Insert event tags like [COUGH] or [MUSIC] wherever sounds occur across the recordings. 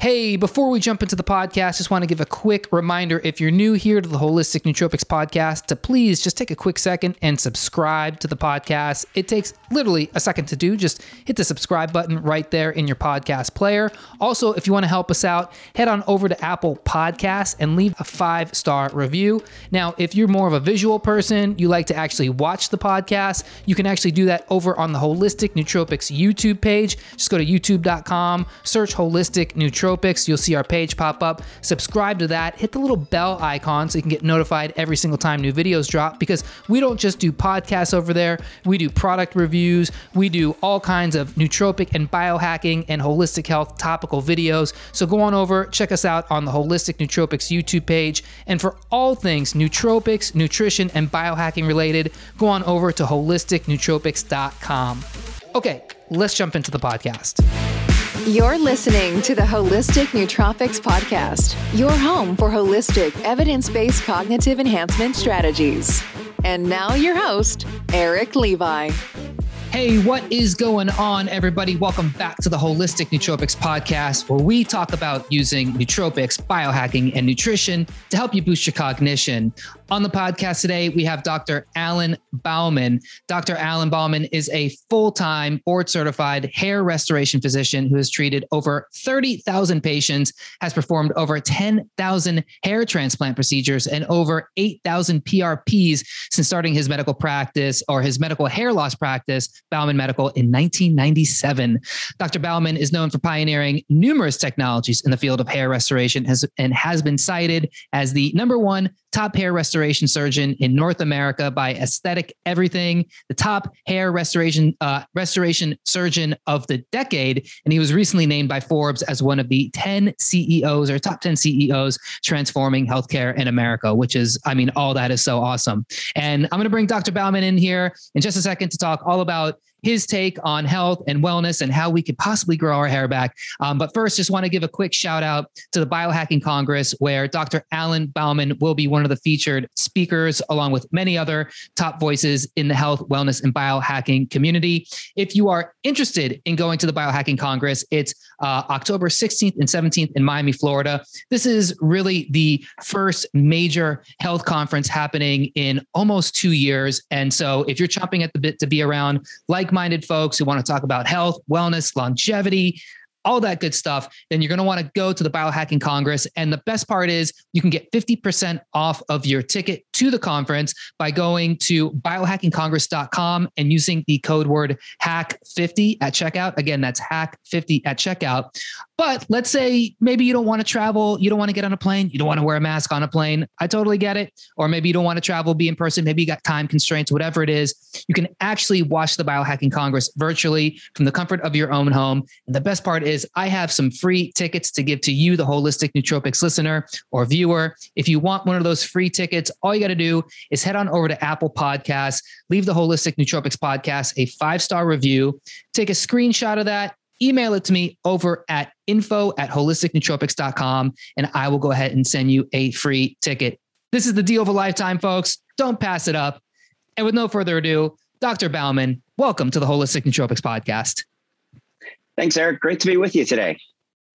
Hey, before we jump into the podcast, just want to give a quick reminder if you're new here to the Holistic Nootropics podcast, to please just take a quick second and subscribe to the podcast. It takes literally a second to do. Just hit the subscribe button right there in your podcast player. Also, if you want to help us out, head on over to Apple Podcasts and leave a five star review. Now, if you're more of a visual person, you like to actually watch the podcast, you can actually do that over on the Holistic Nootropics YouTube page. Just go to youtube.com, search Holistic Nootropics Nootropics. You'll see our page pop up. Subscribe to that. Hit the little bell icon so you can get notified every single time new videos drop because we don't just do podcasts over there. We do product reviews. We do all kinds of nootropic and biohacking and holistic health topical videos. So go on over, check us out on the Holistic Nootropics YouTube page. And for all things nootropics, nutrition, and biohacking related, go on over to holisticnootropics.com. Okay, let's jump into the podcast. You're listening to the Holistic Nootropics Podcast, your home for holistic, evidence based cognitive enhancement strategies. And now, your host, Eric Levi. Hey, what is going on, everybody? Welcome back to the Holistic Nootropics Podcast, where we talk about using nootropics, biohacking, and nutrition to help you boost your cognition. On the podcast today, we have Dr. Alan Bauman. Dr. Alan Bauman is a full time board certified hair restoration physician who has treated over 30,000 patients, has performed over 10,000 hair transplant procedures, and over 8,000 PRPs since starting his medical practice or his medical hair loss practice, Bauman Medical, in 1997. Dr. Bauman is known for pioneering numerous technologies in the field of hair restoration and has been cited as the number one top hair restoration surgeon in North America by Aesthetic Everything, the top hair restoration uh, restoration surgeon of the decade, and he was recently named by Forbes as one of the 10 CEOs or top 10 CEOs transforming healthcare in America, which is, I mean, all that is so awesome. And I'm going to bring Dr. Bauman in here in just a second to talk all about his take on health and wellness and how we could possibly grow our hair back. Um, but first, just want to give a quick shout out to the Biohacking Congress, where Dr. Alan Bauman will be one of the featured speakers, along with many other top voices in the health, wellness, and biohacking community. If you are interested in going to the Biohacking Congress, it's uh, October 16th and 17th in Miami, Florida. This is really the first major health conference happening in almost two years. And so if you're chomping at the bit to be around like minded folks who want to talk about health, wellness, longevity, all that good stuff, then you're going to want to go to the Biohacking Congress. And the best part is you can get 50% off of your ticket to the conference by going to biohackingcongress.com and using the code word hack50 at checkout. Again, that's hack50 at checkout. But let's say maybe you don't want to travel, you don't want to get on a plane, you don't want to wear a mask on a plane. I totally get it. Or maybe you don't want to travel, be in person, maybe you got time constraints, whatever it is. You can actually watch the Biohacking Congress virtually from the comfort of your own home. And the best part is I have some free tickets to give to you, the Holistic Nootropics listener or viewer. If you want one of those free tickets, all you got to do is head on over to Apple Podcasts, leave the Holistic Nootropics podcast a five star review, take a screenshot of that, email it to me over at info at holisticnootropics.com and I will go ahead and send you a free ticket. This is the deal of a lifetime, folks. Don't pass it up. And with no further ado, Dr. Bauman, welcome to the Holistic Nootropics podcast. Thanks, Eric. Great to be with you today.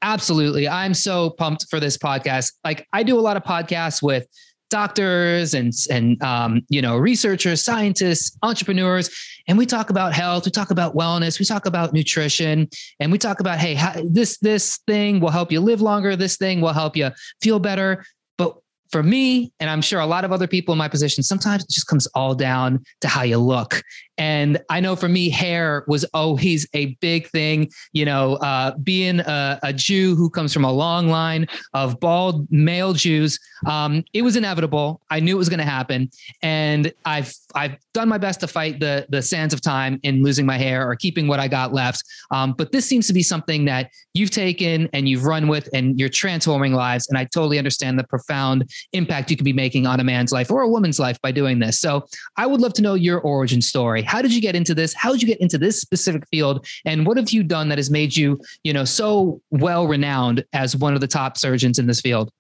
Absolutely. I'm so pumped for this podcast. Like I do a lot of podcasts with doctors and and um, you know researchers, scientists, entrepreneurs, and we talk about health, we talk about wellness, we talk about nutrition, and we talk about hey, how, this this thing will help you live longer, this thing will help you feel better. But for me, and I'm sure a lot of other people in my position, sometimes it just comes all down to how you look. And I know for me, hair was always a big thing. You know, uh, being a, a, Jew who comes from a long line of bald male Jews, um, it was inevitable. I knew it was going to happen, and I've I've done my best to fight the the sands of time in losing my hair or keeping what I got left. Um, but this seems to be something that you've taken and you've run with, and you're transforming lives. And I totally understand the profound impact you could be making on a man's life or a woman's life by doing this. So I would love to know your origin story. How did you get into this? How did you get into this specific field? And what have you done that has made you, you know, so well renowned as one of the top surgeons in this field?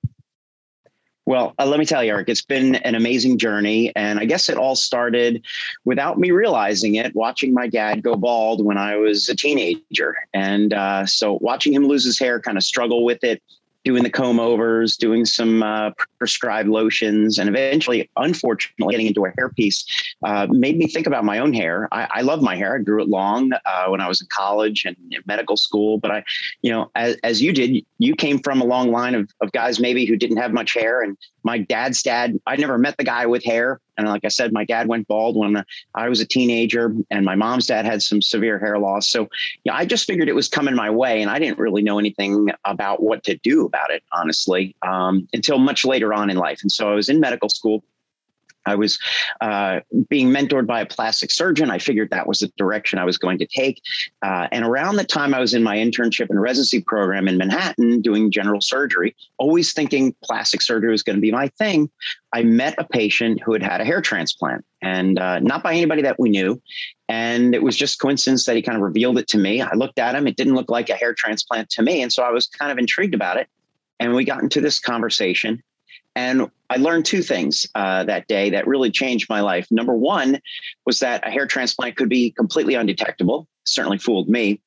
Well, uh, let me tell you, Eric, it's been an amazing journey. And I guess it all started without me realizing it, watching my dad go bald when I was a teenager. And uh, so watching him lose his hair, kind of struggle with it, doing the comb overs, doing some uh, prescribed lotions, and eventually, unfortunately, getting into a hairpiece uh, made me think about my own hair. I, I love my hair. I grew it long uh, when I was in college and in medical school. But I, you know, as, as you did, you came from a long line of, of guys maybe who didn't have much hair. And my dad's dad, I never met the guy with hair. And like I said, my dad went bald when I was a teenager, and my mom's dad had some severe hair loss. So, yeah, I just figured it was coming my way, and I didn't really know anything about what to do about it, honestly, um, until much later on in life. And so I was in medical school I was uh, being mentored by a plastic surgeon. I figured that was the direction I was going to take. Uh, and around the time I was in my internship and residency program in Manhattan doing general surgery, always thinking plastic surgery was going to be my thing, I met a patient who had had a hair transplant and uh, not by anybody that we knew. And it was just coincidence that he kind of revealed it to me. I looked at him, it didn't look like a hair transplant to me. And so I was kind of intrigued about it. And we got into this conversation. And I learned two things uh, that day that really changed my life. Number one was that a hair transplant could be completely undetectable, certainly fooled me.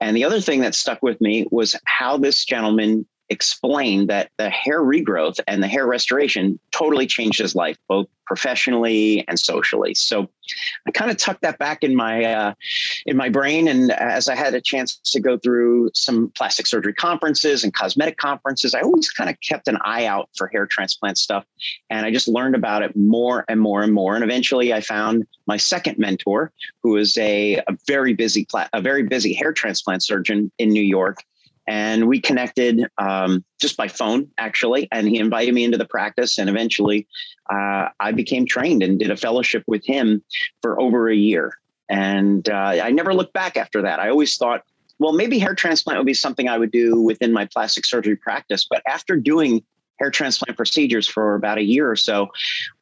And the other thing that stuck with me was how this gentleman explained that the hair regrowth and the hair restoration totally changed his life, both professionally and socially. So I kind of tucked that back in my uh, in my brain, and as I had a chance to go through some plastic surgery conferences and cosmetic conferences, I always kind of kept an eye out for hair transplant stuff, and I just learned about it more and more and more. And eventually, I found my second mentor, who is a, a very busy a very busy hair transplant surgeon in New York and we connected um, just by phone actually and he invited me into the practice and eventually uh, i became trained and did a fellowship with him for over a year. And uh, i never looked back after that. I always thought well maybe hair transplant would be something i would do within my plastic surgery practice. But after doing hair transplant procedures for about a year or so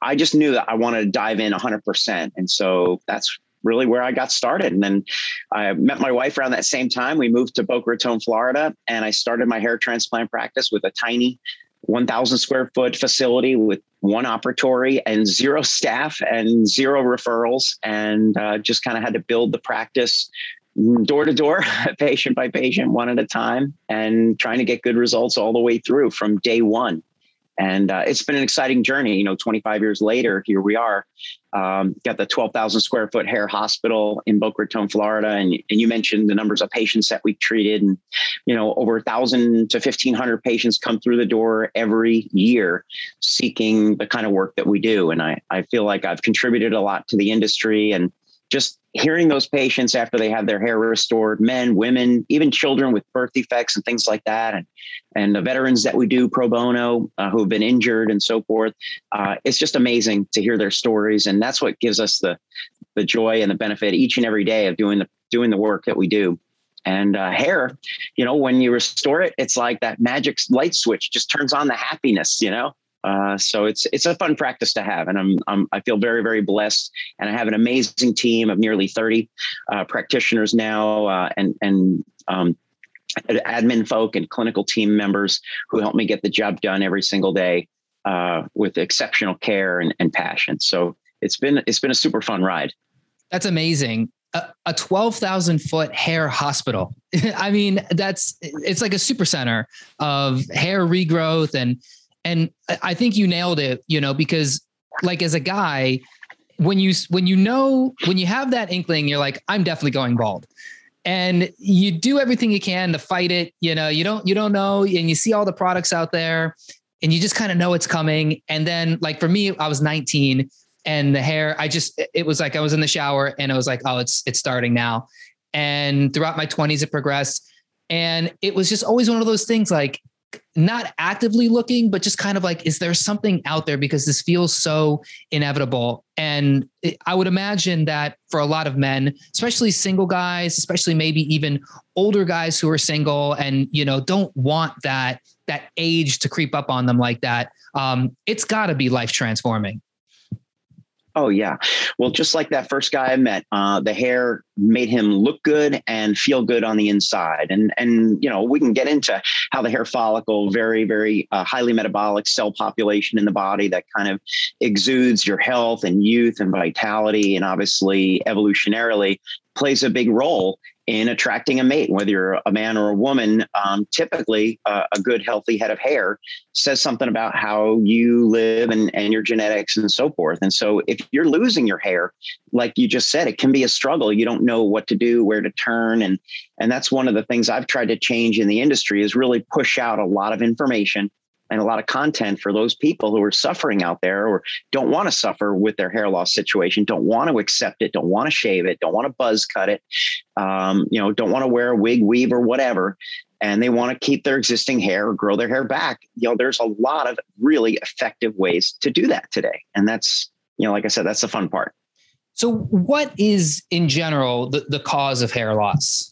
i just knew that i wanted to dive in 100% and so that's really where I got started. And then I met my wife around that same time. We moved to Boca Raton, Florida, and I started my hair transplant practice with a tiny 1,000 square foot facility with one operatory and zero staff and zero referrals, and uh, just kind of had to build the practice door to door, [LAUGHS] patient by patient, one at a time, and trying to get good results all the way through from day one. And uh, it's been an exciting journey. You know, 25 years later, here we are. Um, got the 12,000 square foot hair hospital in Boca Raton, Florida, and, and you mentioned the numbers of patients that we've treated, and you know, over 1,000 to 1,500 patients come through the door every year seeking the kind of work that we do. And I I feel like I've contributed a lot to the industry and just hearing those patients after they have their hair restored, men, women, even children with birth defects and things like that, and and the veterans that we do pro bono uh, who have been injured and so forth. Uh, it's just amazing to hear their stories, and that's what gives us the the joy and the benefit each and every day of doing the doing the work that we do. And uh, hair, you know, when you restore it, it's like that magic light switch just turns on the happiness, you know. Uh, so it's it's a fun practice to have, and I'm, I'm, i feel very very blessed, and I have an amazing team of nearly 30 uh, practitioners now, uh, and and um, admin folk and clinical team members who help me get the job done every single day uh, with exceptional care and, and passion. So it's been it's been a super fun ride. That's amazing. A, 12,000 foot hair hospital. [LAUGHS] I mean, that's it's like a super center of hair regrowth and and I think you nailed it, you know, because like as a guy, when you when you know when you have that inkling, you're like, I'm definitely going bald. And you do everything you can to fight it. You know, you don't you don't know, and you see all the products out there, and you just kind of know it's coming. And then, like for me, I was 19, and the hair, I just it was like I was in the shower, and I was like, oh, it's it's starting now. And throughout my 20s, it progressed, and it was just always one of those things like not actively looking, but just kind of like, is there something out there? Because this feels so inevitable. And I would imagine that for a lot of men, especially single guys, especially maybe even older guys who are single and, you know, don't want that, that age to creep up on them like that. Um, it's got to be life transforming. Oh yeah. Well, just like that first guy I met, uh, the hair made him look good and feel good on the inside. And and you know we can get into how the hair follicle, very very uh, highly metabolic cell population in the body that kind of exudes your health and youth and vitality, and obviously evolutionarily plays a big role in attracting a mate, whether you're a man or a woman. Um, typically, uh, a good, healthy head of hair says something about how you live and, and your genetics and so forth. And so, if you're losing your hair, like you just said, it can be a struggle. You don't know what to do, where to turn, and and that's one of the things I've tried to change in the industry is really push out a lot of information and a lot of content for those people who are suffering out there or don't want to suffer with their hair loss situation, don't want to accept it, don't want to shave it, don't want to buzz cut it, um, you know, don't want to wear a wig, weave, or whatever. And they want to keep their existing hair or grow their hair back. You know, there's a lot of really effective ways to do that today. And that's, you know, like I said, that's the fun part. So, what is in general the, the cause of hair loss?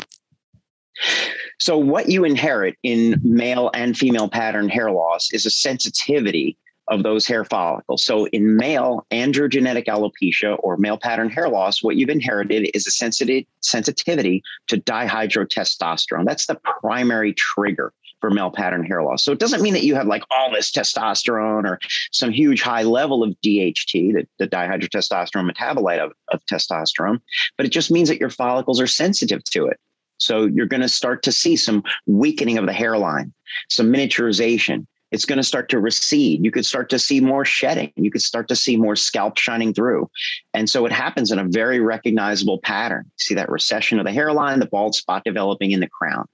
So, what you inherit in male and female pattern hair loss is a sensitivity of those hair follicles. So, in male androgenetic alopecia or male pattern hair loss, what you've inherited is a sensitivity to dihydrotestosterone. That's the primary trigger for male pattern hair loss. So it doesn't mean that you have like all this testosterone or some huge high level of DHT, the, the dihydrotestosterone metabolite of, of testosterone, but it just means that your follicles are sensitive to it. So you're going to start to see some weakening of the hairline, some miniaturization. It's going to start to recede. You could start to see more shedding. You could start to see more scalp shining through. And so it happens in a very recognizable pattern. You see that recession of the hairline, the bald spot developing in the crown.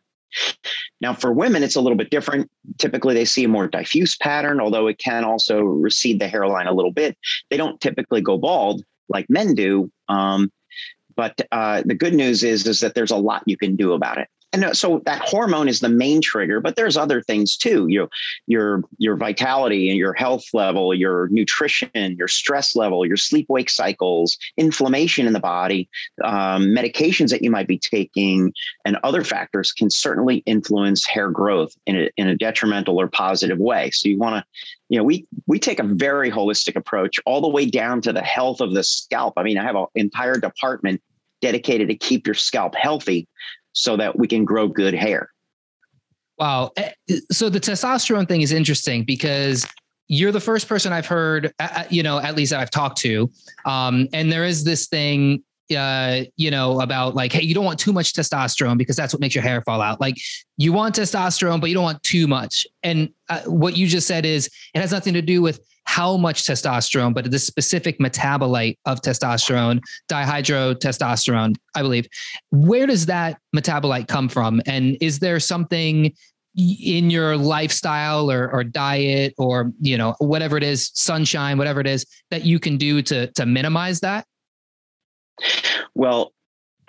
Now, for women, it's a little bit different. Typically, they see a more diffuse pattern, although it can also recede the hairline a little bit. They don't typically go bald like men do. Um, but uh, the good news is is that there's a lot you can do about it. And uh, so that hormone is the main trigger, but there's other things too. You, your your vitality and your health level, your nutrition, your stress level, your sleep wake cycles, inflammation in the body, um, medications that you might be taking, and other factors can certainly influence hair growth in a, in a detrimental or positive way. So you want to, you know, we we take a very holistic approach all the way down to the health of the scalp. I mean, I have an entire department dedicated to keep your scalp healthy so that we can grow good hair. Wow. Eh, so the testosterone thing is interesting because you're the first person I've heard, you know, at least that I've talked to. Um, and there is this thing, uh, you know, about like, hey, you don't want too much testosterone because that's what makes your hair fall out. Like, you want testosterone, but you don't want too much. And uh, what you just said is it has nothing to do with how much testosterone, but the specific metabolite of testosterone, dihydrotestosterone, I believe. Where does that metabolite come from? And is there something in your lifestyle or, or diet or you know whatever it is sunshine whatever it is that you can do to to minimize that well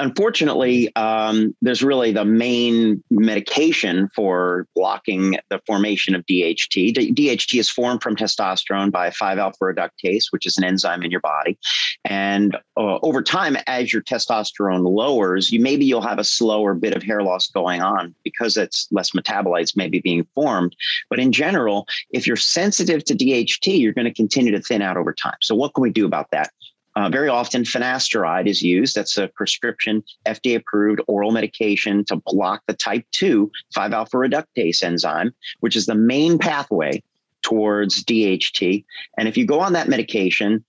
unfortunately, um, there's really the main medication for blocking the formation of DHT. DHT is formed from testosterone by 5 alpha reductase, which is an enzyme in your body. And uh, over time, as your testosterone lowers, you maybe you'll have a slower bit of hair loss going on because it's less metabolites maybe being formed. But in general, if you're sensitive to DHT, you're going to continue to thin out over time. So what can we do about that? Uh, very often, finasteride is used. That's a prescription, FDA approved oral medication to block the type 2 5 alpha reductase enzyme, which is the main pathway towards DHT. And if you go on that medication,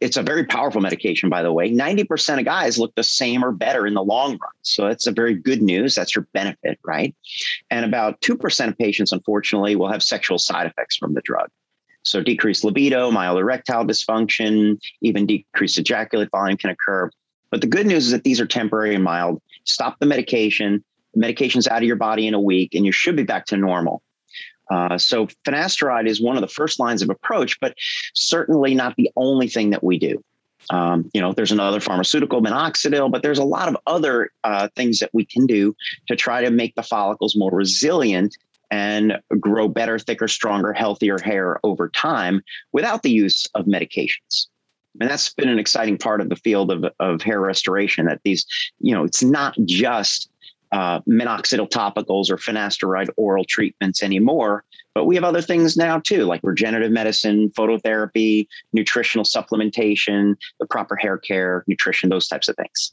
it's a very powerful medication, by the way. 90% of guys look the same or better in the long run. So that's a very good news. That's your benefit, right? And about 2% of patients, unfortunately, will have sexual side effects from the drug. So decreased libido, mild erectile dysfunction, even decreased ejaculate volume can occur. But the good news is that these are temporary and mild. Stop the medication. The medication's out of your body in a week, and you should be back to normal. Uh, so finasteride is one of the first lines of approach, but certainly not the only thing that we do. Um, you know, there's another pharmaceutical, minoxidil, but there's a lot of other uh, things that we can do to try to make the follicles more resilient and grow better, thicker, stronger, healthier hair over time without the use of medications. And that's been an exciting part of the field of, of hair restoration that these, you know, it's not just uh, minoxidil topicals or finasteride oral treatments anymore, but we have other things now too, like regenerative medicine, phototherapy, nutritional supplementation, the proper hair care, nutrition, those types of things.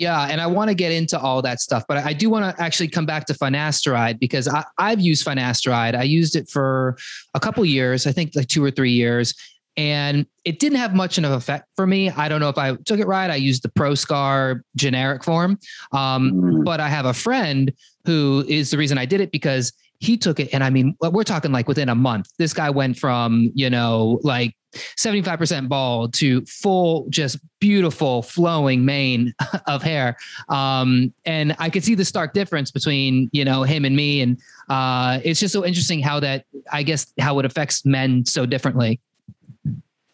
Yeah, and I want to get into all that stuff, but I do want to actually come back to finasteride because I, have used finasteride. I used it for a couple years, I think like two or three years, and it didn't have much of an effect for me. I don't know if I took it right. I used the ProScar generic form, um, mm. but I have a friend who is the reason I did it because he took it, and I mean, we're talking like within a month. This guy went from you know like 75% bald to full, just beautiful flowing mane [LAUGHS] of hair. Um, and I could see the stark difference between, you know, him and me. And uh, it's just so interesting how that, I guess, how it affects men so differently.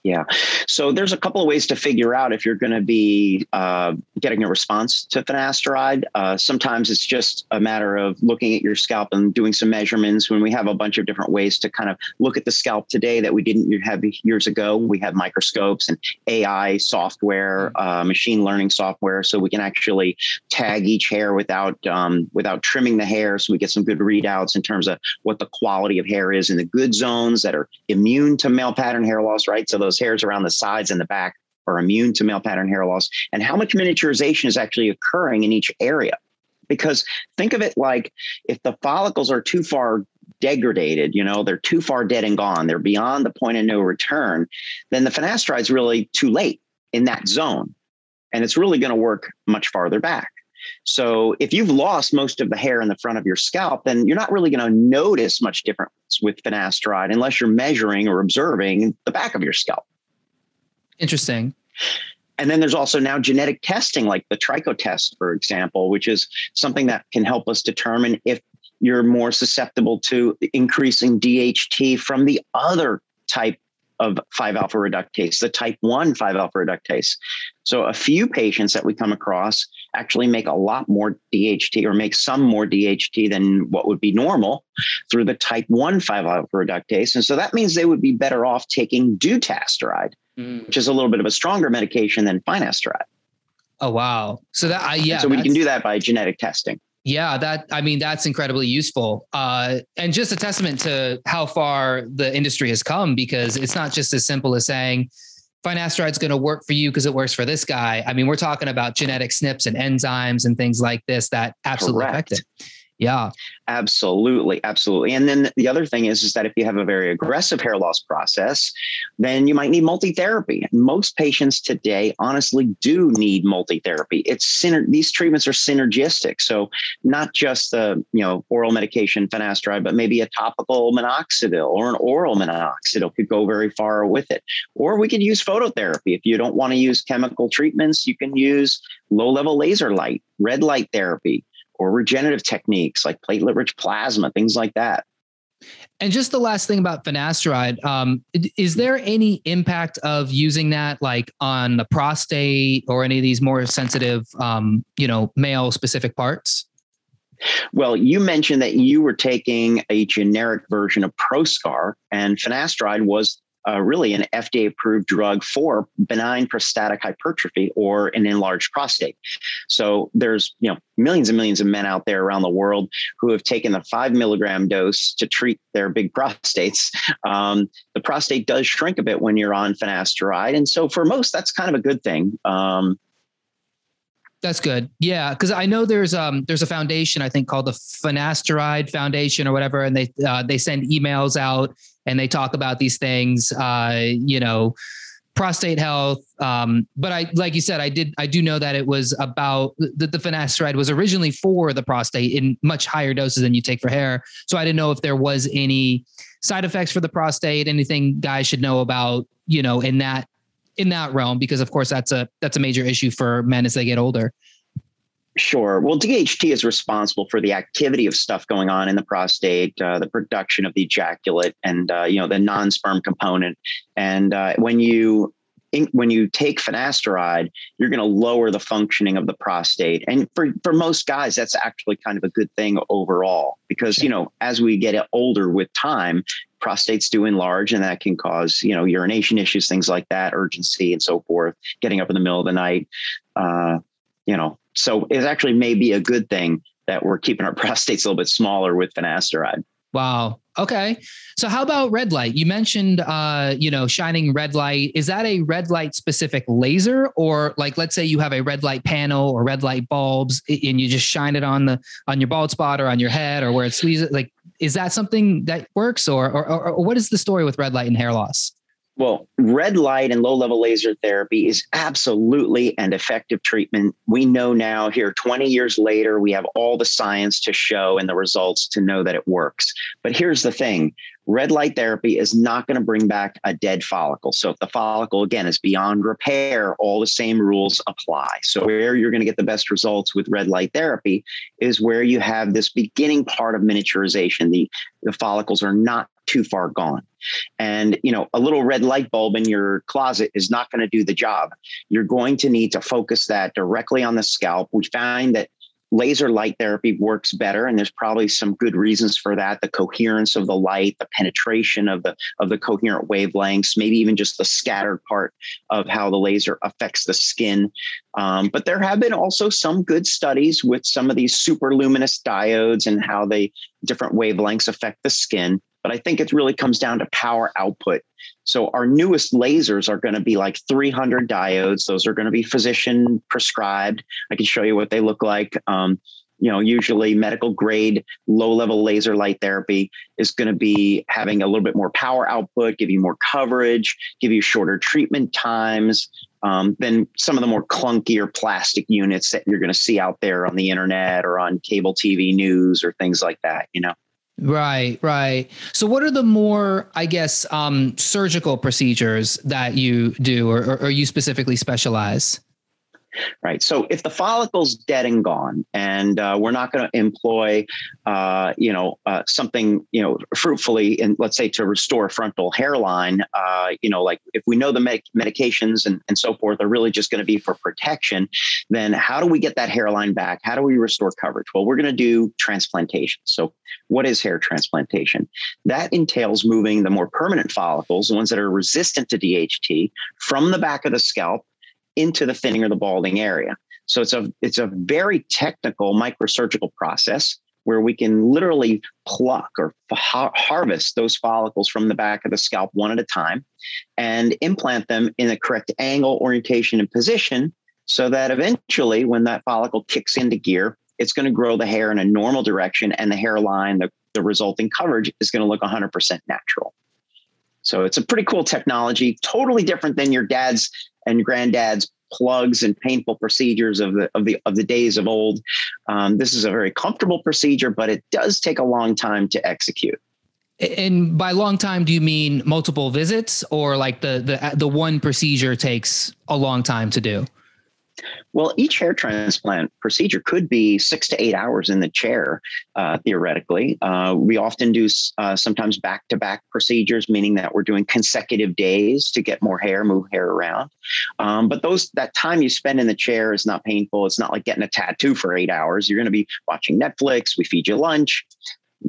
Yeah. So there's a couple of ways to figure out if you're going to be uh, getting a response to finasteride. Uh, sometimes it's just a matter of looking at your scalp and doing some measurements. When we have a bunch of different ways to kind of look at the scalp today that we didn't have years ago, we have microscopes and AI software, mm-hmm. uh, machine learning software, so we can actually tag each hair without um, without trimming the hair, so we get some good readouts in terms of what the quality of hair is in the good zones that are immune to male pattern hair loss, right? So those those hairs around the sides and the back are immune to male pattern hair loss and how much miniaturization is actually occurring in each area. Because think of it like if the follicles are too far degraded, you know, they're too far dead and gone, they're beyond the point of no return, then the finasteride is really too late in that zone. And it's really going to work much farther back. So if you've lost most of the hair in the front of your scalp, then you're not really going to notice much difference with finasteride unless you're measuring or observing the back of your scalp. Interesting. And then there's also now genetic testing, like the TrichoTest, for example, which is something that can help us determine if you're more susceptible to increasing DHT from the other type of 5 alpha reductase, the type 1 5 alpha reductase. So a few patients that we come across actually make a lot more DHT or make some more DHT than what would be normal through the type 1 5 alpha reductase. And so that means they would be better off taking dutasteride, mm. which is a little bit of a stronger medication than finasteride. Oh wow! So that I yeah. And so we can do that by genetic testing. Yeah, that I mean that's incredibly useful, uh, and just a testament to how far the industry has come. Because it's not just as simple as saying finasteride going to work for you because it works for this guy. I mean, we're talking about genetic SNPs and enzymes and things like this that absolutely Correct. affect it. Yeah. Absolutely. Absolutely. And then the other thing is, is that if you have a very aggressive hair loss process, then you might need multi-therapy. Most patients today honestly do need multi-therapy. It's syner- these treatments are synergistic. So not just the, you know, oral medication finasteride, but maybe a topical minoxidil or an oral minoxidil could go very far with it. Or we could use phototherapy. If you don't want to use chemical treatments, you can use low level laser light, red light therapy or regenerative techniques like platelet rich plasma, things like that. And just the last thing about finasteride, um, is there any impact of using that like on the prostate or any of these more sensitive, um, you know, male specific parts? Well, you mentioned that you were taking a generic version of Proscar, and finasteride was uh, really an FDA approved drug for benign prostatic hypertrophy or an enlarged prostate. So there's you know millions and millions of men out there around the world who have taken the five milligram dose to treat their big prostates. Um, the prostate does shrink a bit when you're on finasteride, and so for most that's kind of a good thing. Um, that's good. Yeah, because I know there's um there's a foundation I think called the Finasteride Foundation or whatever, and they uh, they send emails out and they talk about these things. Uh, you know, prostate health. Um, but I like you said, I did I do know that it was about the, the finasteride was originally for the prostate in much higher doses than you take for hair. So I didn't know if there was any side effects for the prostate, anything guys should know about, you know, in that in that realm because of course that's a that's a major issue for men as they get older. Sure. Well, DHT is responsible for the activity of stuff going on in the prostate, uh, the production of the ejaculate, and uh, you know the non-sperm component. And uh, when you when you take finasteride, you're going to lower the functioning of the prostate. And for, for most guys, that's actually kind of a good thing overall because, you know, as we get older with time, prostates do enlarge and that can cause, you know, urination issues, things like that, urgency and so forth, getting up in the middle of the night. Uh, you know, so it actually may be a good thing that we're keeping our [LAUGHS] prostates a little bit smaller with finasteride. Wow. Okay. So how about red light? You mentioned uh, you know, shining red light. Is that a red light specific laser or like let's say you have a red light panel or red light bulbs and you just shine it on the on your bald spot or on your head or where it's like is that something that works or or, or, what is the story with red light and hair loss? Well, red light and low level laser therapy is absolutely an effective treatment. We know now, here 20 years later, we have all the science to show and the results to know that it works. But here's the thing red light therapy is not going to bring back a dead follicle. So if the follicle, again, is beyond repair, all the same rules apply. So where you're going to get the best results with red light therapy is where you have this beginning part of miniaturization. The, the follicles are not too far gone. And, you know, a little red light bulb in your closet is not going to do the job. You're going to need to focus that directly on the scalp. We find that laser light therapy works better and there's probably some good reasons for that. The coherence of the light the penetration of the of the coherent wavelengths maybe even just the scattered part of how the laser affects the skin. Um, but there have been also some good studies with some of these super luminous diodes and how they different wavelengths affect the skin. But I think it really comes down to power output. So our newest lasers are going to be like 300 diodes. Those are going to be physician prescribed. I can show you what they look like. Um, you know, usually medical grade low level laser light therapy is going to be having a little bit more power output, give you more coverage, give you shorter treatment times um, than some of the more clunkier plastic units that you're going to see out there on the internet or on cable TV news or things like that, you know. Right, right. So, what are the more, I guess, um, surgical procedures that you do, or, or, or you specifically specialize? Right? So if the follicle's dead and gone, and uh, we're not going to employ, uh, you know, uh, something, you know, fruitfully, and let's say to restore frontal hairline, uh, you know, like if we know the med- medications and, and so forth are really just going to be for protection, then how do we get that hairline back? How do we restore coverage? Well, we're going to do transplantation. So what is hair transplantation? That entails moving the more permanent follicles, the ones that are resistant to DHT, from the back of the scalp into the thinning or the balding area. So it's a it's a very technical microsurgical process where we can literally pluck or ha- harvest those follicles from the back of the scalp one at a time and implant them in the correct angle, orientation, and position so that eventually when that follicle kicks into gear, it's going to grow the hair in a normal direction and the hairline, the, the resulting coverage is going to look 100% natural. So it's a pretty cool technology, totally different than your dad's and granddad's plugs and painful procedures of the of the of the days of old. Um, this is a very comfortable procedure, but it does take a long time to execute. And by long time, do you mean multiple visits, or like the the the one procedure takes a long time to do? Well, each hair transplant procedure could be six to eight hours in the chair, uh, theoretically. Uh, we often do uh, sometimes back to back procedures, meaning that we're doing consecutive days to get more hair, move hair around. Um, but those that time you spend in the chair is not painful. It's not like getting a tattoo for eight hours. You're going to be watching Netflix. We feed you lunch.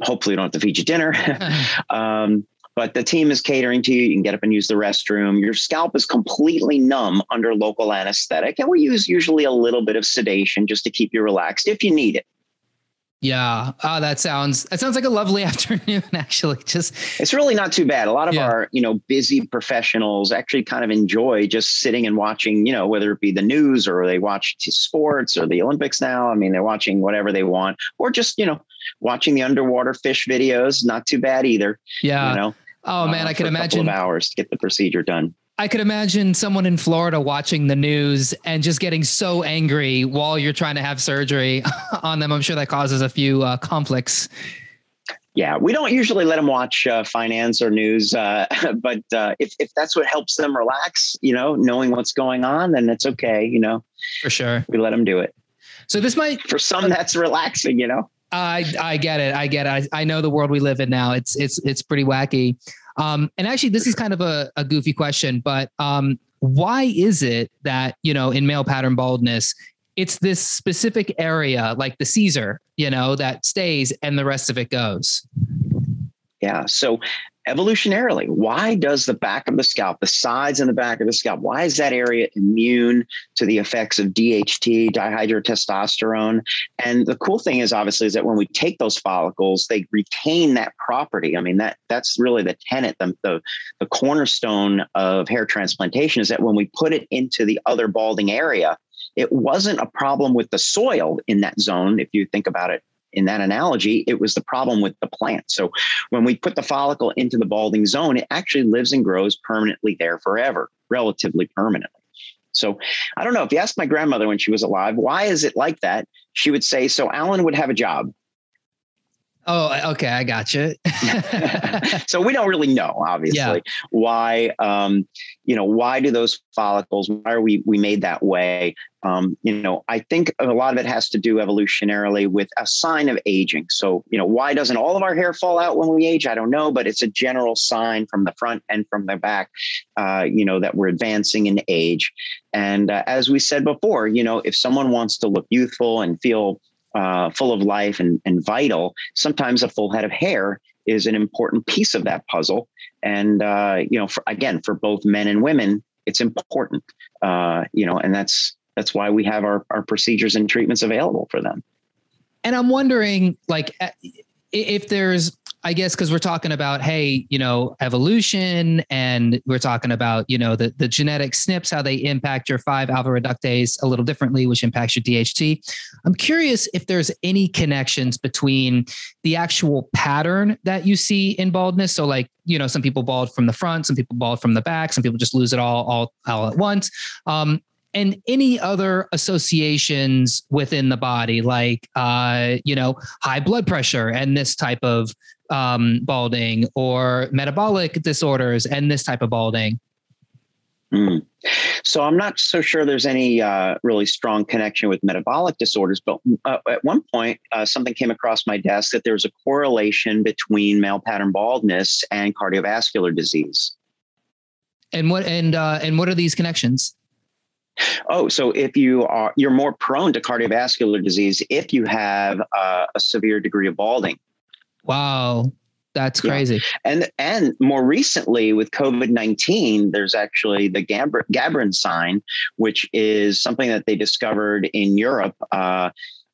Hopefully, we don't have to feed you dinner. [LAUGHS] [LAUGHS] um, but the team is catering to you. You can get up and use the restroom. Your scalp is completely numb under local anesthetic. And we use usually a little bit of sedation just to keep you relaxed if you need it. Yeah. Oh, that sounds that sounds like a lovely [LAUGHS] afternoon, actually. Just it's really not too bad. A lot of yeah. our, you know, busy professionals actually kind of enjoy just sitting and watching, you know, whether it be the news or they watch sports or the Olympics now. I mean, they're watching whatever they want, or just, you know, watching the underwater fish videos. Not too bad either. Yeah. You know. Oh man, uh, I could imagine hours to get the procedure done. I could imagine someone in Florida watching the news and just getting so angry while you're trying to have surgery [LAUGHS] on them. I'm sure that causes a few uh, conflicts. Yeah, we don't usually let them watch uh, finance or news, uh, [LAUGHS] but uh, if if that's what helps them relax, you know, knowing what's going on, then it's okay. You know, for sure, we let them do it. So this might for some that's relaxing, you know. I I get it. I get it. I, I know the world we live in now. It's it's it's pretty wacky. Um, and actually, this is kind of a, a goofy question, but um, why is it that you know in male pattern baldness, it's this specific area like the Caesar, you know, that stays and the rest of it goes? Yeah. So evolutionarily, why does the back of the scalp, the sides and the back of the scalp, why is that area immune to the effects of DHT, dihydrotestosterone? And the cool thing is obviously is that when we take those follicles, they retain that property. I mean, that that's really the tenet, the, the, the cornerstone of hair transplantation is that when we put it into the other balding area, it wasn't a problem with the soil in that zone. If you think about it in that analogy, it was the problem with the plant. So when we put the follicle into the balding zone, it actually lives and grows permanently there forever, relatively permanently. So I don't know if you asked my grandmother when she was alive, why is it like that? She would say, so Alan would have a job. Oh, okay, I got you. [LAUGHS] [LAUGHS] so we don't really know, obviously, yeah. why. Um, you know, why do those follicles? Why are we we made that way? Um, you know, I think a lot of it has to do evolutionarily with a sign of aging. So, you know, why doesn't all of our hair fall out when we age? I don't know, but it's a general sign from the front and from the back, uh, you know, that we're advancing in age. And uh, as we said before, you know, if someone wants to look youthful and feel uh, full of life and, and vital, sometimes a full head of hair is an important piece of that puzzle. And, uh, you know, for, again, for both men and women, it's important, uh, you know, and that's, that's why we have our, our procedures and treatments available for them. And I'm wondering, like, if there's I guess because we're talking about, hey, you know, evolution, and we're talking about, you know, the the genetic SNPs, how they impact your five alpha reductase a little differently, which impacts your DHT. I'm curious if there's any connections between the actual pattern that you see in baldness. So, like, you know, some people bald from the front, some people bald from the back, some people just lose it all all all at once. Um, and any other associations within the body, like uh, you know, high blood pressure and this type of um, balding, or metabolic disorders and this type of balding. Mm. So I'm not so sure there's any uh, really strong connection with metabolic disorders, but uh, at one point uh, something came across my desk that there was a correlation between male pattern baldness and cardiovascular disease. And what and uh, and what are these connections? Oh, so if you are you're more prone to cardiovascular disease if you have uh, a severe degree of balding. Wow. That's crazy. Yeah. And and more recently with COVID nineteen, there's actually the Gabr- Gabrin sign, which is something that they discovered in Europe. Uh,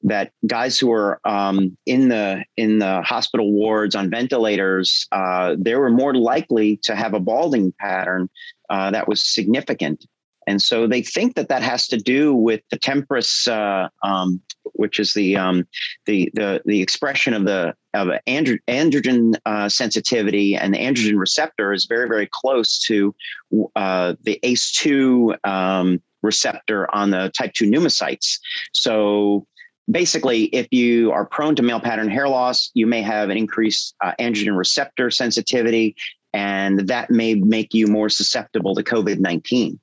that guys who were um, in the in the hospital wards on ventilators, uh, they were more likely to have a balding pattern uh, that was significant. And so they think that that has to do with the TMPRSS, uh, um, which is the, um, the the the expression of the of andro- androgen uh, sensitivity, and the androgen receptor is very very close to uh, the ACE2 um, receptor on the type 2 pneumocytes. So basically, if you are prone to male pattern hair loss, you may have an increased uh, androgen receptor sensitivity, and that may make you more susceptible to COVID 19.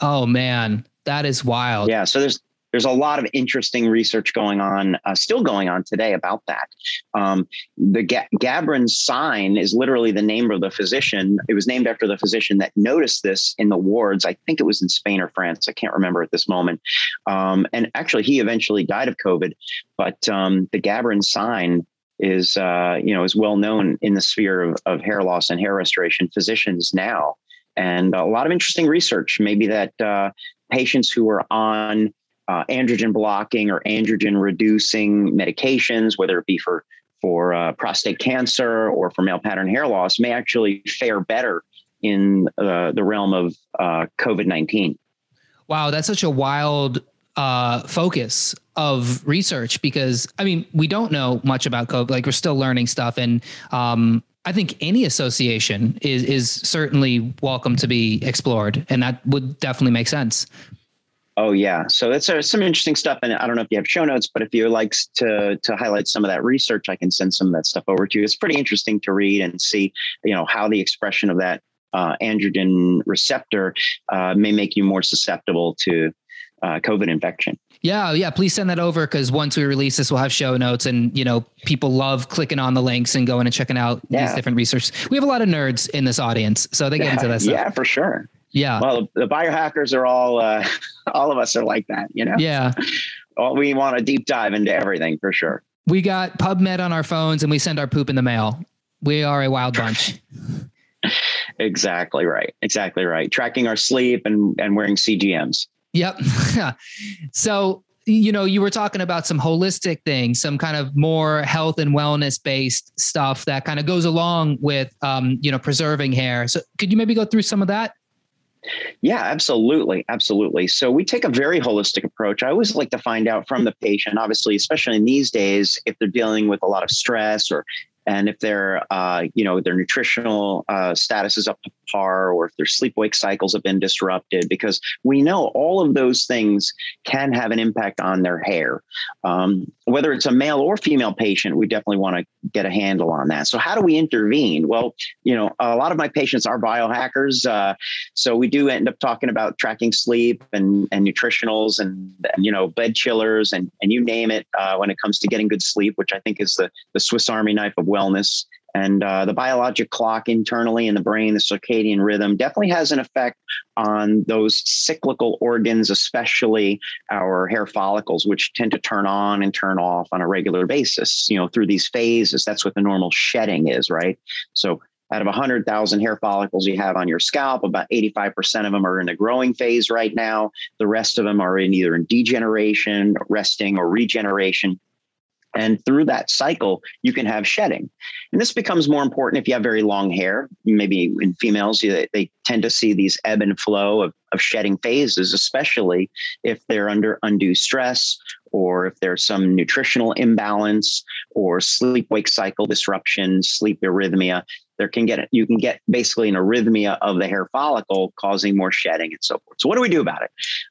Oh man, that is wild. Yeah. So there's there's a lot of interesting research going on, uh, still going on today about that. Um, the Ga- Gabrin sign is literally the name of the physician. It was named after the physician that noticed this in the wards. I think it was in Spain or France. I can't remember at this moment. Um, and actually, he eventually died of COVID. But um, the Gabrin sign is, uh, you know, is well known in the sphere of, of hair loss and hair restoration physicians now and a lot of interesting research. Maybe that uh, patients who are on uh, androgen blocking or androgen reducing medications, whether it be for for uh, prostate cancer or for male pattern hair loss, may actually fare better in uh, the realm of uh, COVID nineteen. Wow, that's such a wild uh, focus of research because I mean we don't know much about COVID. Like we're still learning stuff, and um, I think any association is is certainly welcome to be explored, and that would definitely make sense. Oh yeah, so that's uh, some interesting stuff, and I don't know if you have show notes, but if you like to to highlight some of that research, I can send some of that stuff over to you. It's pretty interesting to read and see, you know, how the expression of that uh, androgen receptor uh, may make you more susceptible to uh, COVID infection. Yeah, yeah. Please send that over because once we release this, we'll have show notes, and you know, people love clicking on the links and going and checking out yeah. these different research. We have a lot of nerds in this audience, so they get yeah, into that stuff. Yeah, for sure. Yeah. Well, the biohackers are all, uh, [LAUGHS] all of us are like that, you know. Yeah. [LAUGHS] We want a deep dive into everything for sure. We got PubMed on our phones, and we send our poop in the mail. We are a wild bunch. [LAUGHS] exactly right. Exactly right. Tracking our sleep and, and wearing CGMs. Yep. [LAUGHS] so, you know, you were talking about some holistic things, some kind of more health and wellness based stuff that kind of goes along with, um, you know, preserving hair. So, could you maybe go through some of that? Yeah, absolutely. Absolutely. So we take a very holistic approach. I always like to find out from the patient, obviously, especially in these days, if they're dealing with a lot of stress or and if their uh, you know their nutritional uh, status is up to par or if their sleep wake cycles have been disrupted because we know all of those things can have an impact on their hair. Um, whether it's a male or female patient we definitely want to get a handle on that. So how do we intervene? Well you know a lot of my patients are biohackers uh, so we do end up talking about tracking sleep and, and nutritionals and, you know bed chillers and, and you name it uh, when it comes to getting good sleep which i think is the, the swiss army knife of wellness. And uh, the biologic clock internally in the brain, the circadian rhythm, definitely has an effect on those cyclical organs, especially our hair follicles, which tend to turn on and turn off on a regular basis, you know, through these phases. That's what the normal shedding is, right? So out of 100,000 hair follicles you have on your scalp, about 85% of them are in the growing phase right now. The rest of them are in either in degeneration, resting, or regeneration. And through that cycle, you can have shedding. And this becomes more important if you have very long hair. Maybe in females, they tend to see these ebb and flow of, of shedding phases, especially if they're under undue stress or if there's some nutritional imbalance or sleep wake cycle disruption, sleep arrhythmia. There can get you can get basically an arrhythmia of the hair follicle causing more shedding and so forth. So what do we do about it?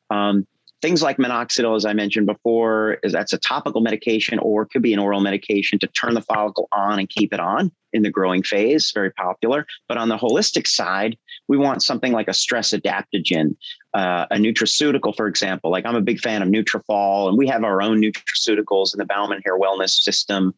Um, things like minoxidil, as I mentioned before, is that's a topical medication or could be an oral medication to turn the follicle on and keep it on in the growing phase. Very popular. But on the holistic side, we want something like a stress adaptogen, uh, a nutraceutical, for example. Like I'm a big fan of Nutrafol, and we have our own nutraceuticals in the Bauman Hair Wellness System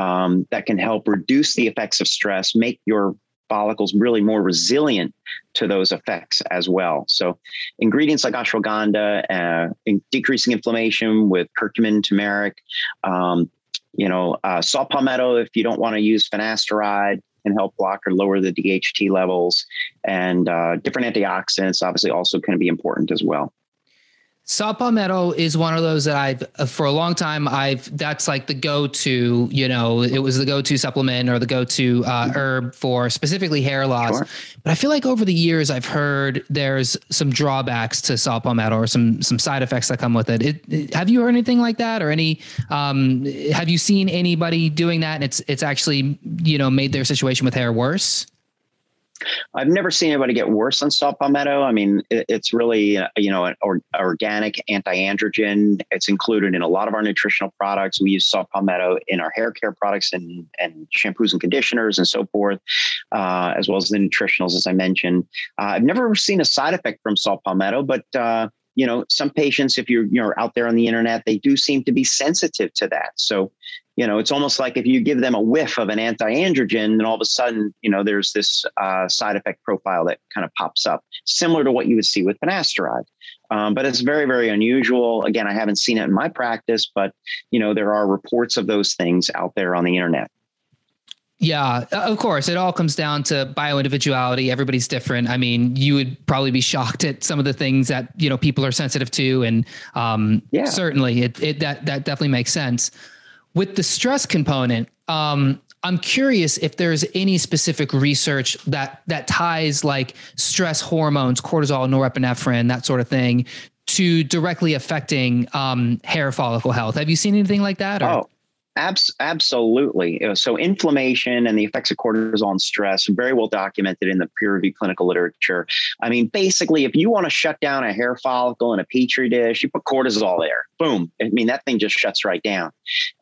um, that can help reduce the effects of stress, make your follicles really more resilient to those effects as well. So, ingredients like ashwagandha, uh, in decreasing inflammation with curcumin, turmeric, um, you know, uh, saw palmetto if you don't want to use finasteride can help block or lower the DHT levels, and uh, different antioxidants obviously also can be important as well. Saw palmetto is one of those that I've uh, for a long time I've that's like the go-to, you know, it was the go-to supplement or the go-to uh, herb for specifically hair loss. Sure. But I feel like over the years I've heard there's some drawbacks to saw palmetto or some some side effects that come with it. it, it have you heard anything like that or any um, have you seen anybody doing that and it's it's actually, you know, made their situation with hair worse? I've never seen anybody get worse on saw palmetto. I mean, it, it's really uh, you know an or, organic anti-androgen. It's included in a lot of our nutritional products. We use saw palmetto in our hair care products and and shampoos and conditioners and so forth, uh, as well as the nutritionals, as I mentioned. Uh, I've never seen a side effect from saw palmetto, but uh, you know, some patients, if you're you're out there on the internet, they do seem to be sensitive to that. So you know, it's almost like if you give them a whiff of an anti-androgen, then all of a sudden, you know, there's this uh, side effect profile that kind of pops up, similar to what you would see with finasteride. Um, but it's very, very unusual. Again, I haven't seen it in my practice, but you know, there are reports of those things out there on the internet. Yeah, of course. It all comes down to bio individuality. Everybody's different. I mean, you would probably be shocked at some of the things that you know people are sensitive to, and um, yeah. certainly it, it that that definitely makes sense. With the stress component, um, I'm curious if there's any specific research that that ties like stress hormones, cortisol, norepinephrine, that sort of thing, to directly affecting um, hair follicle health. Have you seen anything like that? Or? Oh, Abs- absolutely. So, inflammation and the effects of cortisol and stress very well documented in the peer reviewed clinical literature. I mean, basically, if you want to shut down a hair follicle in a petri dish, you put cortisol there. Boom. I mean, that thing just shuts right down.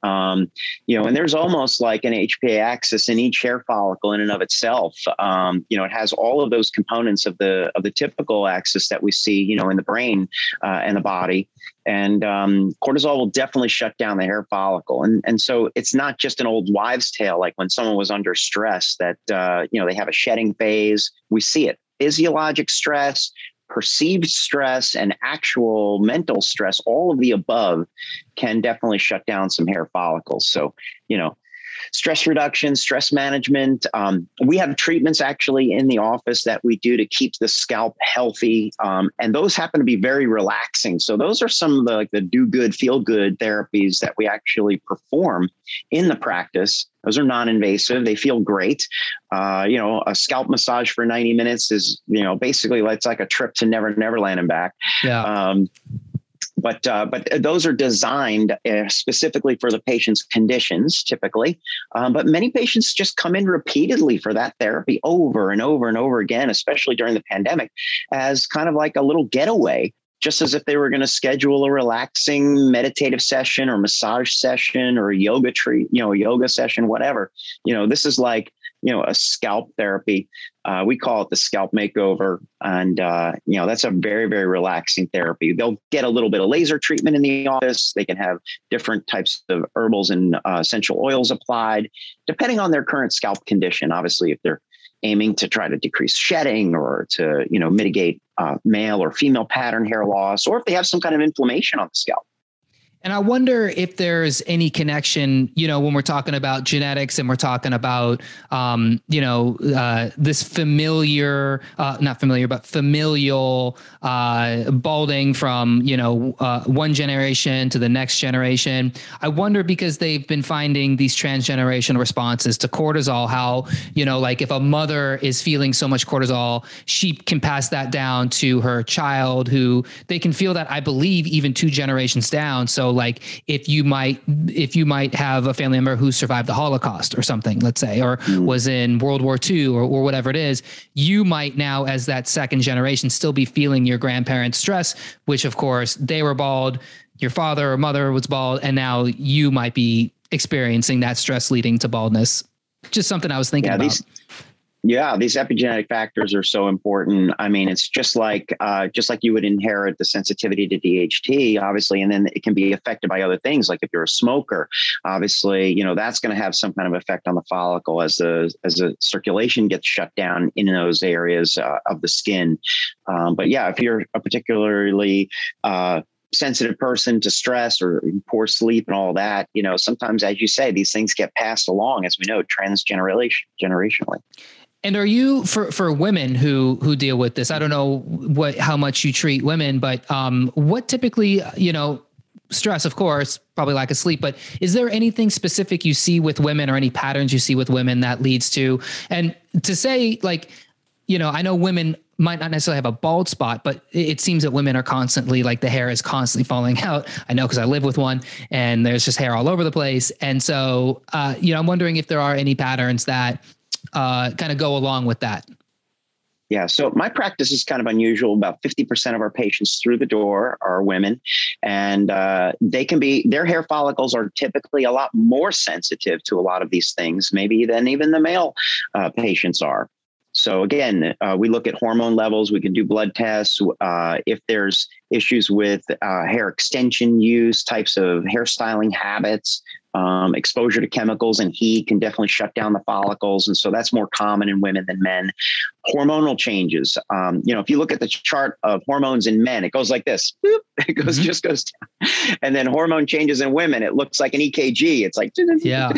Um, you know, and there's almost like an HPA axis in each hair follicle in and of itself. Um, you know, it has all of those components of the of the typical axis that we see, you know, in the brain uh, and the body and um, cortisol will definitely shut down the hair follicle. And and so it's not just an old wives tale like when someone was under stress that uh, you know they have a shedding phase. We see it. Physiologic stress perceived stress and actual mental stress all of the above can definitely shut down some hair follicles. So you know stress reduction, stress management. Um, we have treatments actually in the office that we do to keep the scalp healthy, um, and those happen to be very relaxing. So those are some of the like the do good, feel good therapies that we actually perform in the practice. Those are non-invasive. They feel great. Uh, you know, a scalp massage for 90 minutes is, you know, basically it's like a trip to Never Neverland and back. Yeah. Um, but uh, but those are designed uh, specifically for the patient's conditions typically um, but many patients just come in repeatedly for that therapy over and over and over again especially during the pandemic as kind of like a little getaway just as if they were going to schedule a relaxing meditative session or massage session or yoga treat, you know, yoga session, whatever. You know, this is like, you know, a scalp therapy. Uh, we call it the scalp makeover. And, uh, you know, that's a very, very relaxing therapy. They'll get a little bit of laser treatment in the office. They can have different types of herbals and uh, essential oils applied, depending on their current scalp condition. Obviously, if they're aiming to try to decrease shedding or to you know mitigate uh, male or female pattern hair loss or if they have some kind of inflammation on the scalp and I wonder if there's any connection, you know, when we're talking about genetics and we're talking about, um, you know, uh, this familiar, uh, not familiar, but familial uh, balding from, you know, uh, one generation to the next generation. I wonder because they've been finding these transgenerational responses to cortisol, how, you know, like if a mother is feeling so much cortisol, she can pass that down to her child who they can feel that, I believe, even two generations down. So, like if you might if you might have a family member who survived the Holocaust or something, let's say, or mm. was in World War II or, or whatever it is, you might now, as that second generation, still be feeling your grandparents' stress, which of course they were bald, your father or mother was bald, and now you might be experiencing that stress leading to baldness. Just something I was thinking yeah, about. These- yeah, these epigenetic factors are so important. I mean, it's just like uh, just like you would inherit the sensitivity to DHT, obviously, and then it can be affected by other things. Like if you're a smoker, obviously, you know that's going to have some kind of effect on the follicle as the as the circulation gets shut down in those areas uh, of the skin. Um, but yeah, if you're a particularly uh, sensitive person to stress or poor sleep and all that, you know, sometimes, as you say, these things get passed along, as we know, transgenerationally. And are you for for women who who deal with this? I don't know what how much you treat women, but um, what typically you know stress, of course, probably lack of sleep, but is there anything specific you see with women or any patterns you see with women that leads to and to say like you know I know women might not necessarily have a bald spot, but it seems that women are constantly like the hair is constantly falling [LAUGHS] out. I know because I live with one and there's just hair all over the place. And so, uh, you know, I'm wondering if there are any patterns that uh, kind of go along with that? Yeah, so my practice is kind of unusual. About 50% of our patients through the door are women, and uh, they can be, their hair follicles are typically a lot more sensitive to a lot of these things, maybe than even the male uh, patients are. So again, uh, we look at hormone levels. We can do blood tests. Uh, if there's issues with uh, hair extension use, types of hairstyling habits, um, exposure to chemicals and heat can definitely shut down the follicles, and so that's more common in women than men. Hormonal changes. Um, you know, if you look at the chart of hormones in men, it goes like this. Boop, [LAUGHS] it goes mm-hmm. just goes down. And then hormone changes in women, it looks like an EKG. It's like yeah,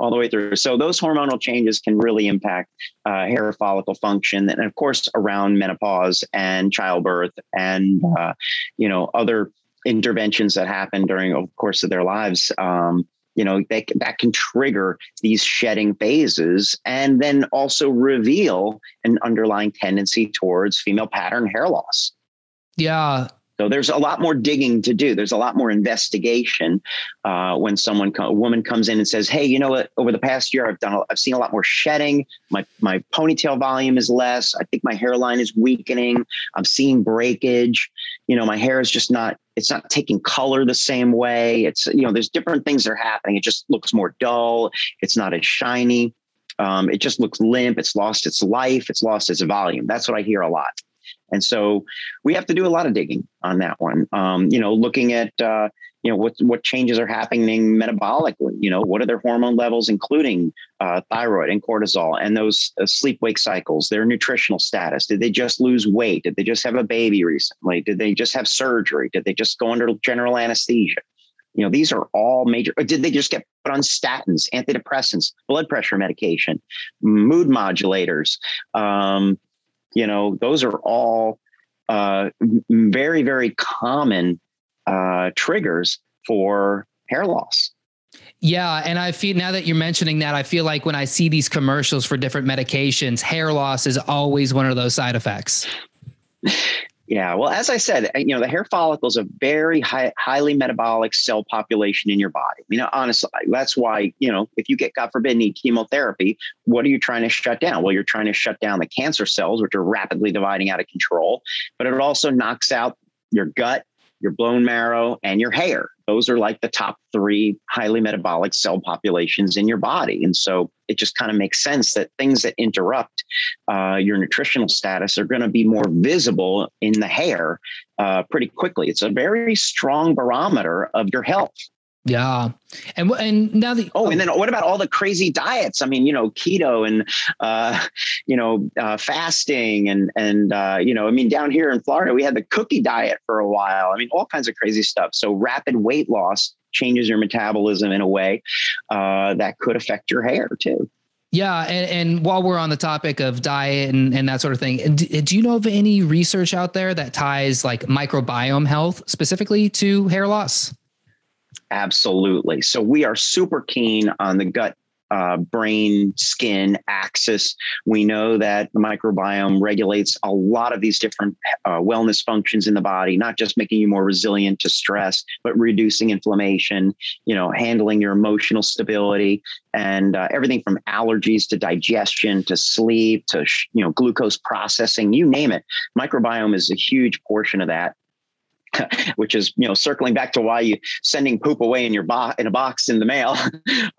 all the way through. So those hormonal changes can really impact uh, hair follicle function, and of course around menopause and childbirth, and uh, you know other interventions that happen during the course of their lives um, you know they, that can trigger these shedding phases and then also reveal an underlying tendency towards female pattern hair loss. Yeah so there's a lot more digging to do. There's a lot more investigation uh, when someone, a woman comes in and says, "Hey, you know what? Over the past year, I've done, a, I've seen a lot more shedding. My my ponytail volume is less. I think my hairline is weakening. I'm seeing breakage. You know, my hair is just not. It's not taking color the same way. It's you know, there's different things that are happening. It just looks more dull. It's not as shiny. Um, it just looks limp. It's lost its life. It's lost its volume. That's what I hear a lot. And so we have to do a lot of digging on that one. Um, you know, looking at uh, you know what what changes are happening metabolically. You know, what are their hormone levels, including uh, thyroid and cortisol, and those uh, sleep wake cycles. Their nutritional status. Did they just lose weight? Did they just have a baby recently? Did they just have surgery? Did they just go under general anesthesia? You know, these are all major. Or did they just get put on statins, antidepressants, blood pressure medication, mood modulators? Um, you know, those are all uh, very, very common uh, triggers for hair loss. Yeah, and I feel now that you're mentioning that, I feel like when I see these commercials for different medications, hair loss is always one of those side effects. Yeah, well, as I said, eh, you know, the hair follicle is a very high, highly metabolic cell population in your body. You know, honestly, that's why, you know, if you get, God forbid, need chemotherapy, what are you trying to shut down? Well, you're trying to shut down the cancer cells, which are rapidly dividing out of control, but it also knocks out your gut, your bone marrow, and your hair. Those are like the top three highly metabolic cell populations in your body. And so it just kind of makes sense that things that interrupt uh, your nutritional status are going to be more visible in the hair uh, pretty quickly. It's a very strong barometer of your health. Yeah, and and now the oh, and then what about all the crazy diets? I mean, you know, keto and uh, you know, uh, fasting and and uh, you know, I mean, down here in Florida, we had the cookie diet for a while. I mean, all kinds of crazy stuff. So rapid weight loss changes your metabolism in a way uh, that could affect your hair too. Yeah, and, and, while we're on the topic of diet and, and that sort of thing, do, do, you know of any research out there that ties like microbiome health specifically to hair loss? Absolutely. So we are super keen on the gut uh, brain skin axis. We know that the microbiome regulates a lot of these different uh, wellness functions in the body, not just making you more resilient to stress, but reducing inflammation, you know, handling your emotional stability and uh, everything from allergies to digestion to sleep to, you know, glucose processing, you name it. Microbiome is a huge portion of that. [LAUGHS] which is you know circling back to why you sending poop away in your box in a box in the mail. [LAUGHS]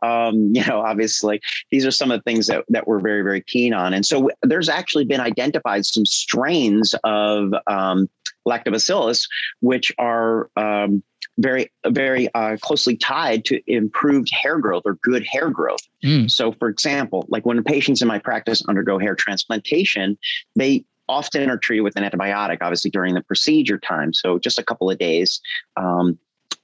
Um, you know obviously these are some of the things that, that we're very very keen on. And so there's actually been identified some strains of um, lactobacillus which are um, very very uh, closely tied to improved hair growth or good hair growth. Mm. so for example like when patients in my practice undergo hair transplantation they often are treated with an antibiotic, obviously during the procedure time. So just a couple of days. Um,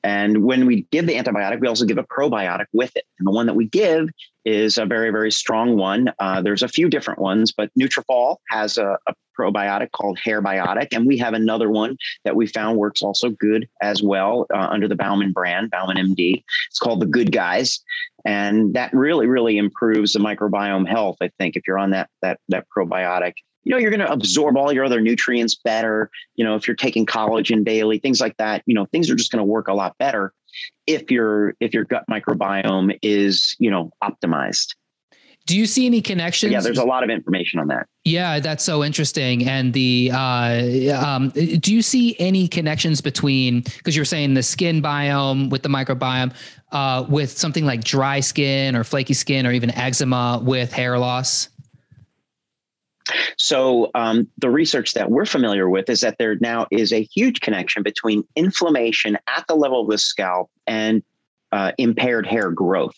and when we give the antibiotic, we also give a probiotic with it. And the one that we give is a very, very strong one. Uh, there's a few different ones, but Nutrafol has a, a, probiotic called Hair Biotic. And we have another one that we found works also good as well uh, under the Bauman brand, Bauman MD. It's called the Good Guys. And that really, really improves the microbiome health, I think, if you're on that, that, that probiotic you know you're going to absorb all your other nutrients better you know if you're taking collagen daily things like that you know things are just going to work a lot better if your if your gut microbiome is you know optimized do you see any connections? Yeah, there's a lot of information on that. Yeah, that's so interesting. And the uh, um, do you see any connections between because you're saying the skin biome with the microbiome uh, with something like dry skin or flaky skin or even eczema with hair loss? So, um, the research that we're familiar with is that there now is a huge connection between inflammation at the level of the scalp and uh, impaired hair growth.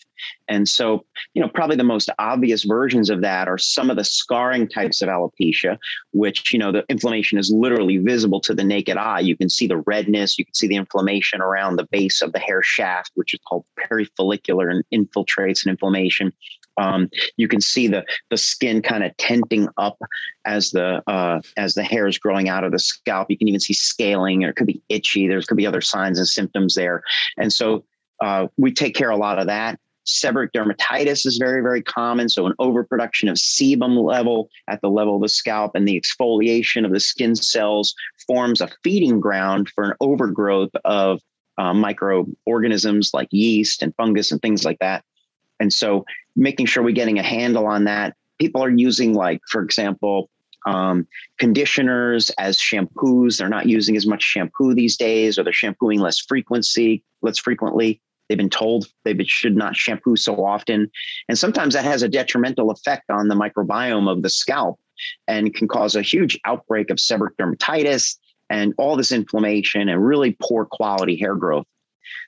And so, you know, probably the most obvious versions of that are some of the scarring types of alopecia, which, you know, the inflammation is literally visible to the naked eye. You can see the redness, you can see the inflammation around the base of the hair shaft, which is called perifollicular and infiltrates and inflammation. Um, you can see the the skin kind of tenting up as the uh, as the hair is growing out of the scalp. You can even see scaling, or it could be itchy. There could be other signs and symptoms there, and so uh, we take care of a lot of that. Seborrheic dermatitis is very, very common. So, an overproduction of sebum level at the level of the scalp and the exfoliation of the skin cells forms a feeding ground for an overgrowth of uh, microorganisms like yeast and fungus and things like that. And so making sure we're getting a handle on that. People are using, like, for example, um, conditioners as shampoos. They're not using as much shampoo these days, or they're shampooing less frequency, less frequently. They've been told they should not shampoo so often. And sometimes that has a detrimental effect on the microbiome of the scalp and can cause a huge outbreak of seborrheic dermatitis and all this inflammation and really poor quality hair growth.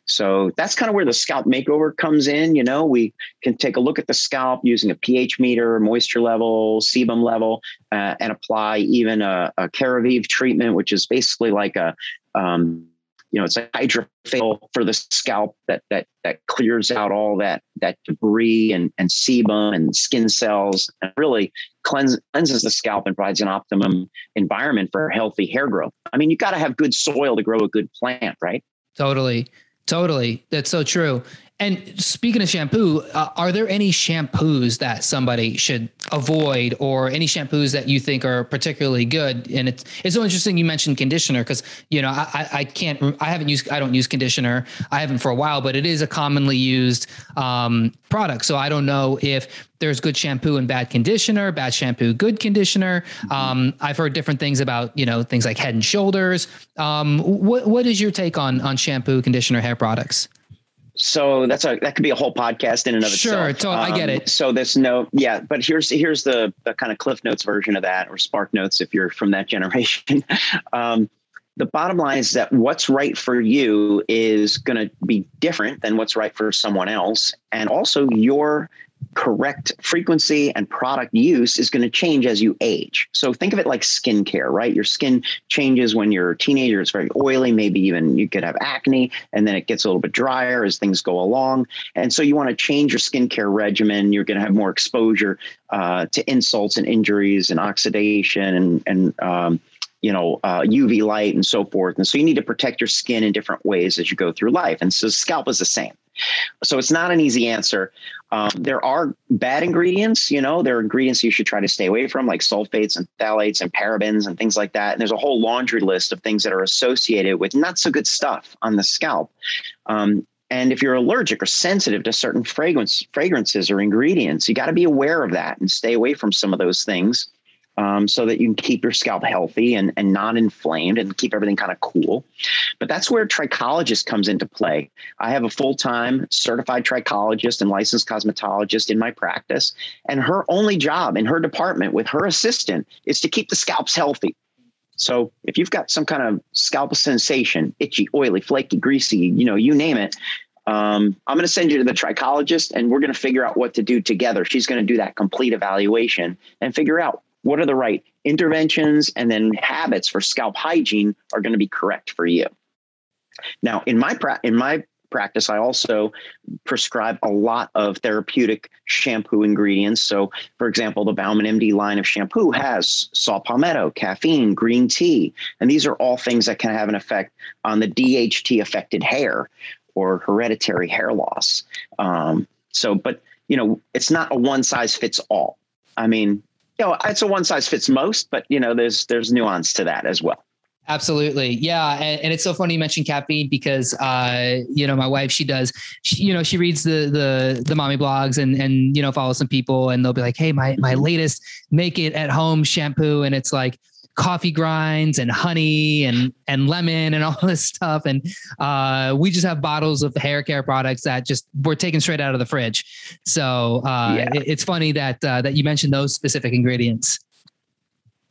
So that's kind of where the scalp makeover comes in. You know, we can take a look at the scalp using a pH meter, moisture level, sebum level, uh, and apply even a, a treatment, which is basically like a um, you know, it's a hydrofacial for the scalp that that that clears out all that that debris and, and sebum and skin cells and really cleanse, cleanses the scalp and provides an optimum environment for healthy hair growth. I mean, you got to have good soil to grow a good plant, right? Totally. Totally. That's so true. And speaking of shampoo, uh, are there any shampoos that somebody should avoid, or any shampoos that you think are particularly good? And it's it's so interesting you mentioned conditioner because you know I I can't I haven't used I don't use conditioner I haven't for a while, but it is a commonly used um, product. So I don't know if there's good shampoo and bad conditioner, bad shampoo, good conditioner. Um, I've heard different things about you know things like Head and Shoulders. Um, what what is your take on on shampoo, conditioner, hair products? So that's a that could be a whole podcast in and of sure, itself. Sure, um, I get it. So this no, yeah, but here's here's the the kind of Cliff Notes version of that, or Spark Notes if you're from that [LAUGHS] generation. um, the bottom line is that what's right for you is going to be different than what's right for someone else, and also your correct frequency and product use is going to change as you age. So think of it like skincare, right? Your skin changes when you're a teenager, it's very oily, maybe even you could have acne, and then it gets a little bit drier as things go along. And so you want to change your skincare regimen. You're going to have more exposure uh, to insults and injuries and oxidation and, and um, you know, uh, UV light and so forth. And so you need to protect your skin in different ways as you go through life. And so scalp is the same. So it's not an easy answer. Um, there are bad ingredients, you know, there are ingredients you should try to stay away from, like sulfates and phthalates and parabens and things like that. And there's a whole laundry list of things that are associated with not so good stuff on the scalp. Um, and if you're allergic or sensitive to certain fragrance, fragrances or ingredients, you got to be aware of that and stay away from some of those things um, so that you can keep your scalp healthy and, and not inflamed and keep everything kind of cool. But that's where trichologist comes into play. I have a full time certified trichologist and licensed cosmetologist in my practice. And her only job in her department with her assistant is to keep the scalps healthy. So if you've got some kind of scalp sensation, itchy, oily, flaky, greasy, you know, you name it, um, I'm going to send you to the trichologist and we're going to figure out what to do together. She's going to do that complete evaluation and figure out what are the right interventions and then habits for scalp hygiene are going to be correct for you. Now, in my pra- in my practice, I also prescribe a lot of therapeutic shampoo ingredients. So, for example, the Bauman MD line of shampoo has saw palmetto, caffeine, green tea, and these are all things that can have an effect on the DHT affected hair or hereditary hair loss. Um, so, but you know, it's not a one size fits all. I mean, you know, it's a one size fits most, but you know, there's there's nuance to that as well. Absolutely. Yeah. And, and, it's so funny you mentioned caffeine because, uh, you know, my wife, she does, she, you know, she reads the, the, the mommy blogs and, and, you know, follow some people and they'll be like, Hey, my, my latest make it at home shampoo. And it's like, coffee grinds and honey and and lemon and all [LAUGHS] this stuff. And uh, we just have bottles of hair care products that just were taken straight out of the fridge. So uh, yeah. it, it's funny that uh, that you mentioned those specific ingredients.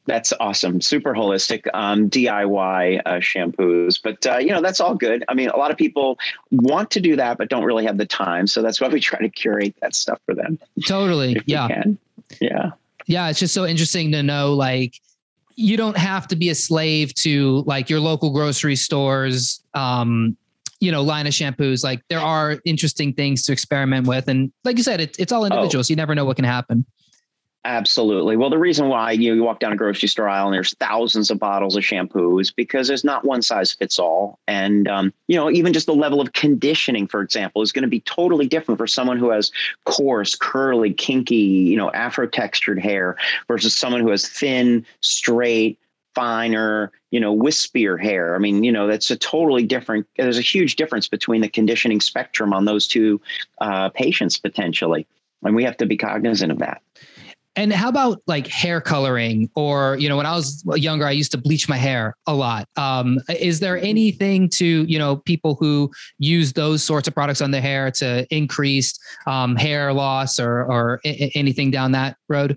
That's awesome. Super holistic um, DIY uh, shampoos, but uh, you know that's all good. I mean, a lot of people want to do that, but don't really have the time. So that's why we try to curate that stuff for them. Totally. Yeah. Yeah. Yeah. It's just so interesting to know, like, you don't have to be a slave to like your local grocery stores um you know line of shampoos. Like there are interesting things to experiment with. And like you said it, it's all individuals. Oh. you never know what can happen Absolutely. Well, the reason why you, you walk down a grocery store aisle and there's thousands of bottles of shampoo is because there's not one size fits all. And, um, you know, even just the level of conditioning, for example, is going to be totally different for someone who has coarse, curly, kinky, you know, afro textured hair versus someone who has thin, straight, finer, you know, wispier hair. I mean, you know, that's a totally different, there's a huge difference between the conditioning spectrum on those two uh, patients potentially. And we have to be cognizant of that. And how about like hair coloring or, you know, when I was younger, I used to bleach my hair a lot. Um, is there anything to, you know, people who use those sorts of products on their hair to increase um, hair loss or, or anything down that road?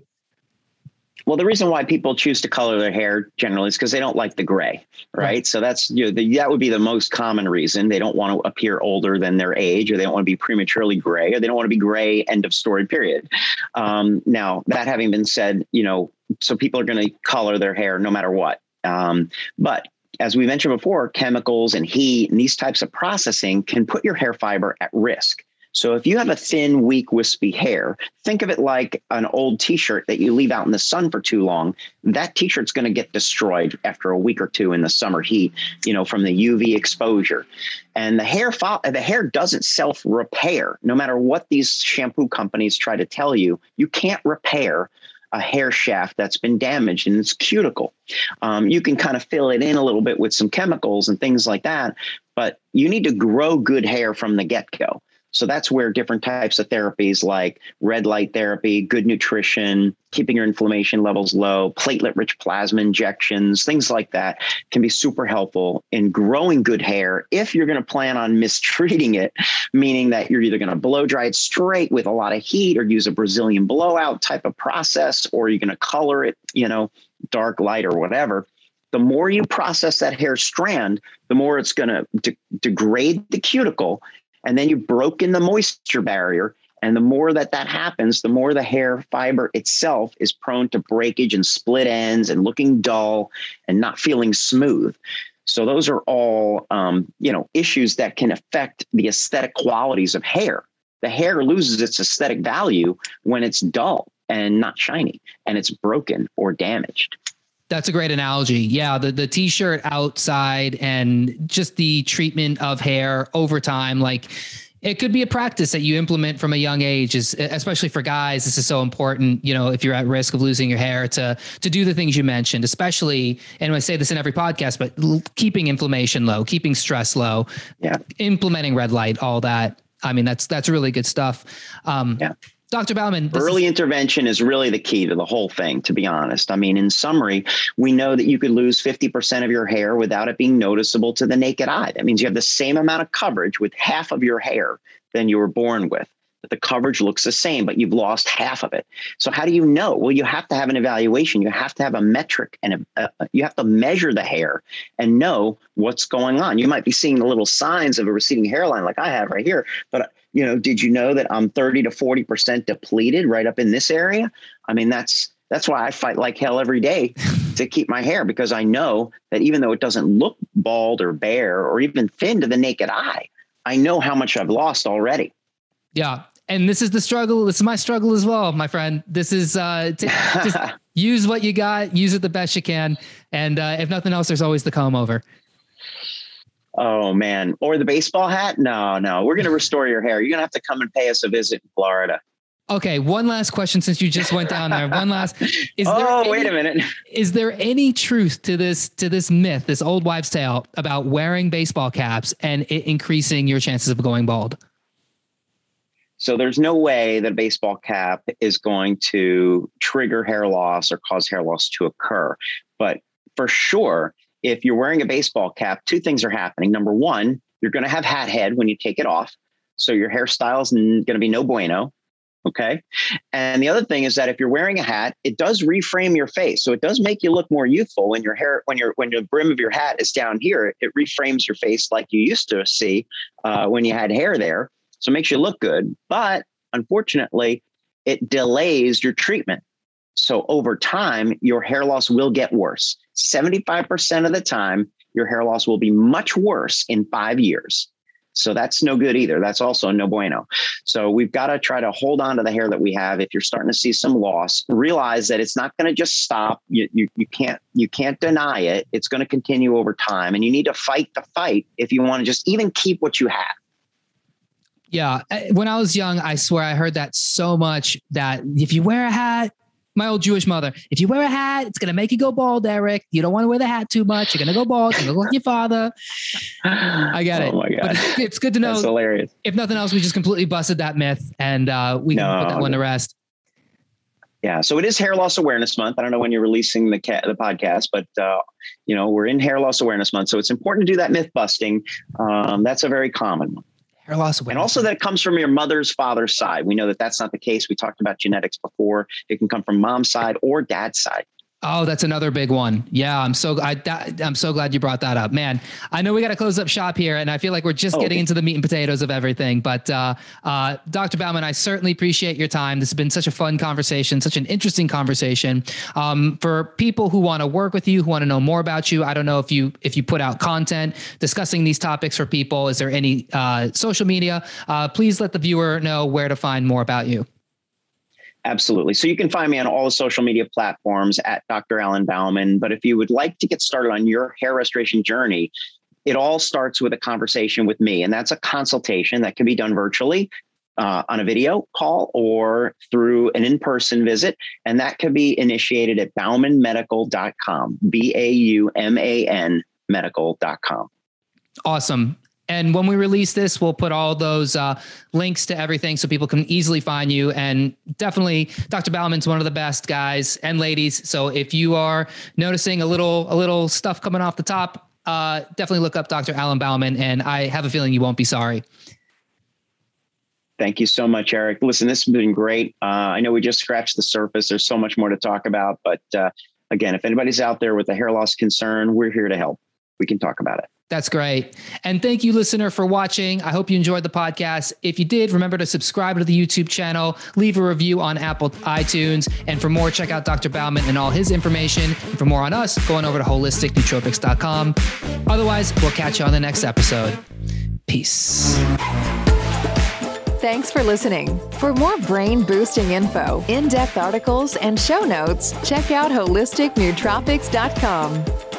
Well, the reason why people choose to color their hair generally is because they don't like the gray, right? right. So that's you know the, that would be the most common reason. They don't want to appear older than their age, or they don't want to be prematurely gray, or they don't want to be gray. End of story. Period. Um, now that having been said, you know, so people are going to color their hair no matter what. Um, but as we mentioned before, chemicals and heat and these types of processing can put your hair fiber at risk. So if you have a thin, weak, wispy hair, think of it like an old t-shirt that you leave out in the sun for too long. That t-shirt's going to get destroyed after a week or two in the summer heat, you know, from the UV exposure. And the hair fo- the hair doesn't self-repair. No matter what these shampoo companies try to tell you, you can't repair a hair shaft that's been damaged in its cuticle. Um, you can kind of fill it in a little bit with some chemicals and things like that, but you need to grow good hair from the get go. So that's where different types of therapies like red light therapy, good nutrition, keeping your inflammation levels low, platelet rich plasma injections, things like that can be super helpful in growing good hair if you're going to plan on [LAUGHS] mistreating it, meaning that you're either going to blow dry it straight with a lot of heat or use a Brazilian blowout type of process, or you're going to color it, you know, dark, light, or whatever. The more you process that hair strand, the more it's going to de- degrade the cuticle and then you've broken the moisture barrier. And the more that that happens, the more the hair fiber itself is prone to breakage and split ends and looking dull and not feeling smooth. So those are all, um, you know, issues that can affect the aesthetic qualities of hair. The hair loses its aesthetic value when it's dull and not shiny and it's broken or damaged. That's a great analogy. Yeah, the the t-shirt outside and just the treatment of hair over time like it could be a practice that you implement from a young age is especially for guys this is so important you know if you're at risk of losing your hair to to do the things you mentioned especially and i say this in every podcast but keeping inflammation low keeping stress low yeah. implementing red light all that. I mean that's that's really good stuff. Um yeah Dr. Bauman. Early is- intervention is really the key to the whole thing, to be honest. I mean, in summary, we know that you could lose 50% of your hair without it being noticeable to the naked eye. That means you have the same amount of coverage with half of your hair than you were born with. But the coverage looks the same, but you've lost half of it. So how do you know? Well, you have to have an evaluation. You have to have a metric and a, you have to measure the hair and know what's going on. You might be seeing the little signs of a receding hairline like I have right here, but you know, did you know that I'm 30 to 40% depleted right up in this area? I mean, that's that's why I fight like hell every day [LAUGHS] to keep my hair because I know that even though it doesn't look bald or bare or even thin to the naked eye, I know how much I've lost already. Yeah. And this is the struggle. This is my struggle as well, my friend. This is uh, [LAUGHS] t- just use what you got, use it the best you can. And uh, if nothing else, there's always the comb over. Oh man, or the baseball hat? No, no. We're going [LAUGHS] to restore your hair. You're going to have to come and pay us a visit in Florida. Okay, one last question since you just went down there. One last is Oh, there any, wait a minute. Is there any truth to this to this myth, this old wives' tale about wearing baseball caps and it increasing your chances of going bald? So there's no way that a baseball cap is going to trigger hair loss or cause hair loss to occur. But for sure, if you're wearing a baseball cap, two things are happening. Number one, you're going to have hat head when you take it off. So your hairstyle is going to be no bueno. Okay. And the other thing is that if you're wearing a hat, it does reframe your face. So it does make you look more youthful when your hair, when your when the brim of your hat is down here, it reframes your face like you used to see uh, when you had hair there. So it makes you look good. But unfortunately, it delays your treatment. So over time, your hair loss will get worse. 75% of the time, your hair loss will be much worse in five years. So that's no good either. That's also no bueno. So we've got to try to hold on to the hair that we have. If you're starting to see some loss, realize that it's not going to just stop. You, you, you can't you can't deny it. It's going to continue over time, and you need to fight the fight if you want to just even keep what you have. Yeah, eh, when I was young, I swear I heard that so much that if you wear a hat, my old Jewish mother. If you wear a hat, it's gonna make you go bald, Eric. You don't want to wear the hat too much. You're gonna go bald. You're gonna look like your father. I get it. Oh my god! But it's, it's good to know. That's hilarious. If nothing else, we just completely busted that myth, and uh, we can put that one to rest. Yeah, so it is Hair Loss Awareness Month. I don't know when you're releasing the ca- the podcast, but uh, you know we're in Hair Loss Awareness Month, so it's important to do that myth busting. Um, that's a very common one hair loss And also that comes from your mother's father's side. We know that that's not the case. We talked about genetics before. It can come from mom's side or dad's side. Oh, that's another big one. Yeah, I'm so I that, I'm so glad you brought that up, man. I know we got to close up shop here, and I feel like we're just oh, getting okay. into the meat and potatoes of everything. But uh, uh, Dr. Bauman, I certainly appreciate your time. This has been such a fun conversation, such an interesting conversation. Um, for people who want to work with you, who want to know more about you, I don't know if you if you put out content discussing these topics for people. Is there any uh, social media? Uh, please let the viewer know where to find more about you. Absolutely. So you can find me on all the social media platforms at Dr. Alan Bauman. But if you would like to get started on your hair restoration journey, it all starts with a conversation with me. And that's a consultation that can be done virtually uh, on a video call or through an in person visit. And that can be initiated at baumanmedical.com, B A U M A N medical.com. Awesome. And when we release this, we'll put all those uh, links to everything so people can easily find you. And definitely, Dr. Bauman's one of the best guys and ladies. So if you are noticing a little a little stuff coming off the top, uh, definitely look up Dr. Alan Bauman, and I have a feeling you won't be sorry. Thank you so much, Eric. Listen, this has been great. Uh, I know we just scratched the surface. There's so much more to talk about, but uh, again, if anybody's out there with a hair loss concern, we're here to help. We can talk about it. That's great. And thank you, listener, for watching. I hope you enjoyed the podcast. If you did, remember to subscribe to the YouTube channel, leave a review on Apple iTunes. And for more, check out Dr. Bauman and all his information. And for more on us, go on over to holisticnootropics.com. Otherwise, we'll catch you on the next episode. Peace. Thanks for listening. For more brain boosting info, in depth articles, and show notes, check out holisticnootropics.com.